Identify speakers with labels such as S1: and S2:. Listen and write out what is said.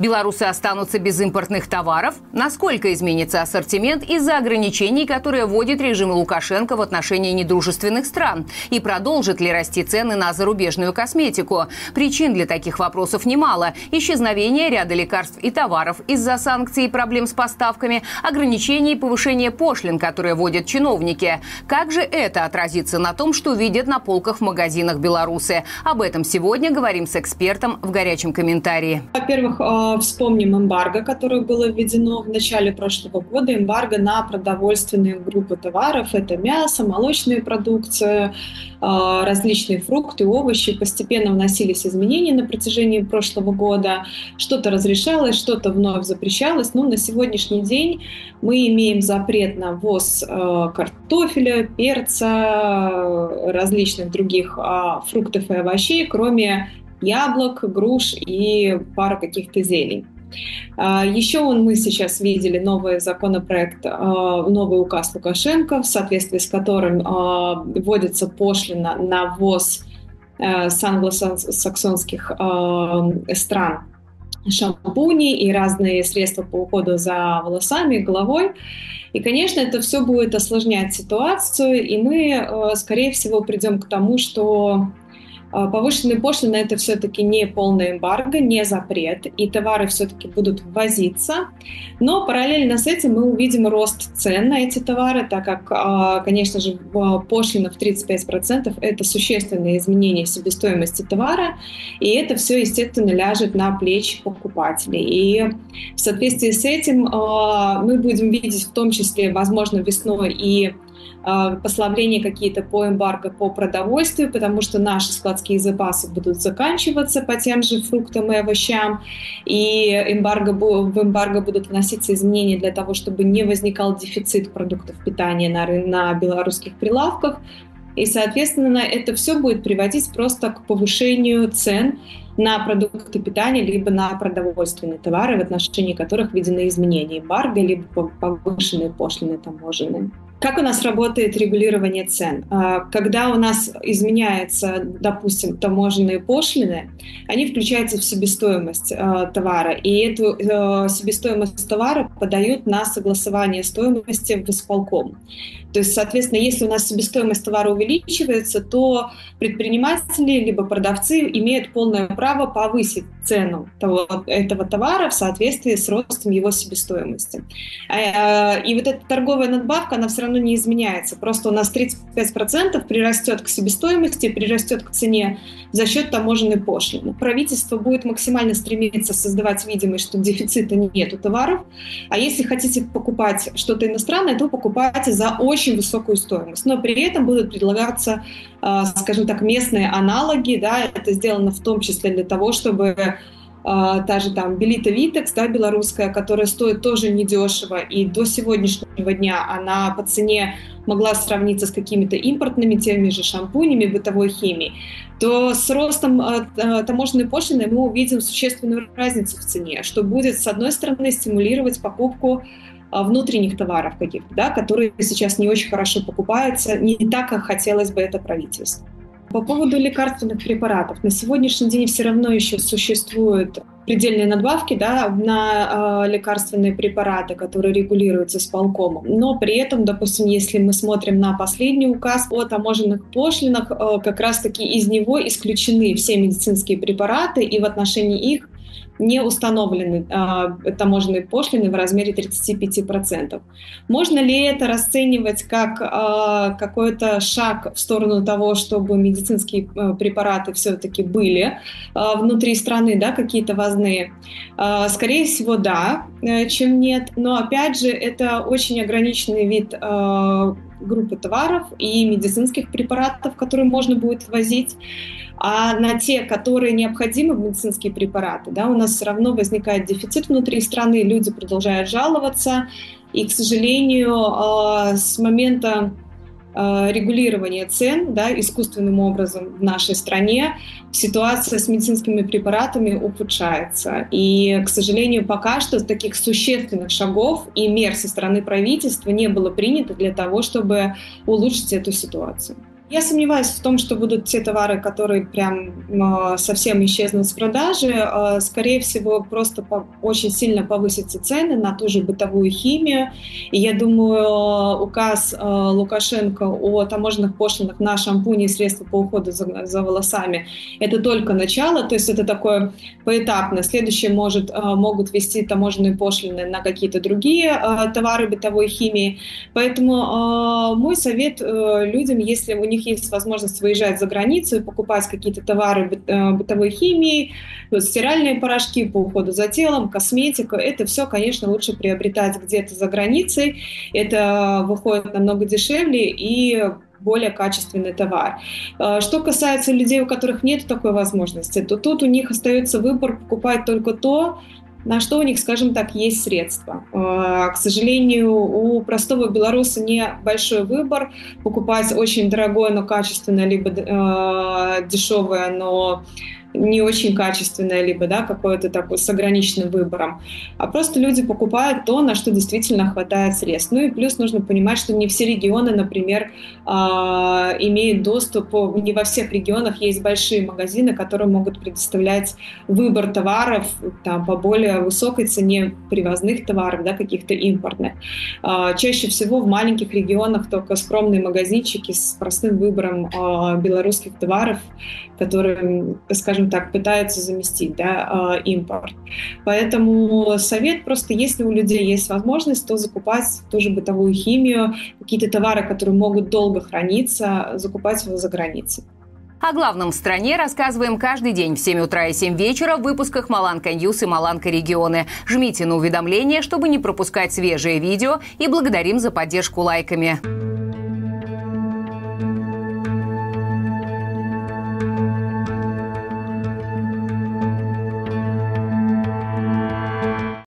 S1: Белорусы останутся без импортных товаров? Насколько изменится ассортимент из-за ограничений, которые вводит режим Лукашенко в отношении недружественных стран? И продолжат ли расти цены на зарубежную косметику? Причин для таких вопросов немало. Исчезновение ряда лекарств и товаров из-за санкций и проблем с поставками, ограничений и повышение пошлин, которые вводят чиновники. Как же это отразится на том, что видят на полках в магазинах белорусы? Об этом сегодня говорим с экспертом в горячем комментарии.
S2: Во-первых, э, вспомним эмбарго, которое было введено в начале прошлого года. Эмбарго на продовольственные группы товаров. Это мясо, молочные продукты, а, различные фрукты, овощи. Постепенно вносились изменения на протяжении прошлого года. Что-то разрешалось, что-то вновь запрещалось. Но на сегодняшний день мы имеем запрет на ввоз а, картофеля, перца, различных других а, фруктов и овощей, кроме яблок, груш и пара каких-то зелий. А, Еще мы сейчас видели новый законопроект, а, новый указ Лукашенко, в соответствии с которым а, вводится пошлина на ввоз э, с англосаксонских стран шампуни и разные средства по уходу за волосами, головой. И, конечно, это все будет осложнять ситуацию, и мы, э, скорее всего, придем к тому, что повышенные пошлины – это все-таки не полная эмбарго, не запрет, и товары все-таки будут ввозиться. Но параллельно с этим мы увидим рост цен на эти товары, так как, а, конечно же, пошлина в 35% – это существенное изменение себестоимости товара, и это все, естественно, ляжет на плечи покупателей. И в соответствии с этим а, мы будем видеть в том числе, возможно, весной и а, послабления какие-то по эмбарго по продовольствию, потому что наши складские запасы будут заканчиваться по тем же фруктам и овощам, и эмбарго, в эмбарго будут вноситься изменения для того, чтобы не возникал дефицит продуктов питания на, на белорусских прилавках. И, соответственно, это все будет приводить просто к повышению цен на продукты питания, либо на продовольственные товары, в отношении которых введены изменения эмбарго, либо повышенные пошлины таможенные. Как у нас работает регулирование цен? А, когда у нас изменяются, допустим, таможенные пошлины, они включаются в себестоимость а, товара, и эту а, себестоимость товара подают на согласование стоимости в исполком. То есть, соответственно, если у нас себестоимость товара увеличивается, то предприниматели либо продавцы имеют полное право повысить цену того, этого товара в соответствии с ростом его себестоимости. И вот эта торговая надбавка, она все равно равно не изменяется. Просто у нас 35% прирастет к себестоимости, прирастет к цене за счет таможенной пошлины. Правительство будет максимально стремиться создавать видимость, что дефицита нет у товаров. А если хотите покупать что-то иностранное, то покупайте за очень высокую стоимость. Но при этом будут предлагаться, а, скажем так, местные аналоги. Да, это сделано в том числе для того, чтобы та же там Белита Витекс, да, белорусская, которая стоит тоже недешево, и до сегодняшнего дня она по цене могла сравниться с какими-то импортными теми же шампунями, бытовой химией, то с ростом а, а, таможенной пошлины мы увидим существенную разницу в цене, что будет, с одной стороны, стимулировать покупку внутренних товаров каких-то, да, которые сейчас не очень хорошо покупаются, не так, как хотелось бы это правительство. По поводу лекарственных препаратов. На сегодняшний день все равно еще существуют предельные надбавки да, на э, лекарственные препараты, которые регулируются с полкомом. Но при этом, допустим, если мы смотрим на последний указ о таможенных пошлинах, э, как раз-таки из него исключены все медицинские препараты, и в отношении их не установлены э, таможенные пошлины в размере 35%. Можно ли это расценивать как э, какой-то шаг в сторону того, чтобы медицинские э, препараты все-таки были э, внутри страны, да, какие-то важные? Э, скорее всего, да, э, чем нет. Но опять же, это очень ограниченный вид э, группы товаров и медицинских препаратов, которые можно будет возить. А на те, которые необходимы, медицинские препараты, да, у нас все равно возникает дефицит внутри страны, люди продолжают жаловаться. И, к сожалению, а, с момента а, регулирования цен да, искусственным образом в нашей стране ситуация с медицинскими препаратами ухудшается. И, к сожалению, пока что таких существенных шагов и мер со стороны правительства не было принято для того, чтобы улучшить эту ситуацию. Я сомневаюсь в том, что будут те товары, которые прям э, совсем исчезнут с продажи. Э, скорее всего, просто очень сильно повысятся цены на ту же бытовую химию. И я думаю, указ э, Лукашенко о таможенных пошлинах на шампуни и средства по уходу за, за волосами – это только начало, то есть это такое поэтапно. Следующее может, могут ввести таможенные пошлины на какие-то другие товары бытовой химии. Поэтому мой совет людям, если у них них есть возможность выезжать за границу и покупать какие-то товары э, бытовой химии, стиральные порошки по уходу за телом, косметика, это все, конечно, лучше приобретать где-то за границей. Это выходит намного дешевле и более качественный товар. Э, что касается людей, у которых нет такой возможности, то тут у них остается выбор покупать только то, на что у них, скажем так, есть средства. Э, к сожалению, у простого белоруса не большой выбор покупать очень дорогое, но качественное, либо э, дешевое, но не очень качественное, либо да, какое-то такое с ограниченным выбором, а просто люди покупают то, на что действительно хватает средств. Ну и плюс нужно понимать, что не все регионы, например, а, имеют доступ, не во всех регионах есть большие магазины, которые могут предоставлять выбор товаров там, по более высокой цене привозных товаров, да, каких-то импортных. А, чаще всего в маленьких регионах только скромные магазинчики с простым выбором а, белорусских товаров, которые, скажем, скажем так, пытаются заместить да, э, импорт. Поэтому совет просто, если у людей есть возможность, то закупать тоже бытовую химию, какие-то товары, которые могут долго храниться, закупать его за границей.
S1: О главном в стране рассказываем каждый день в 7 утра и 7 вечера в выпусках «Маланка Ньюс» и «Маланка Регионы». Жмите на уведомления, чтобы не пропускать свежие видео и благодарим за поддержку лайками.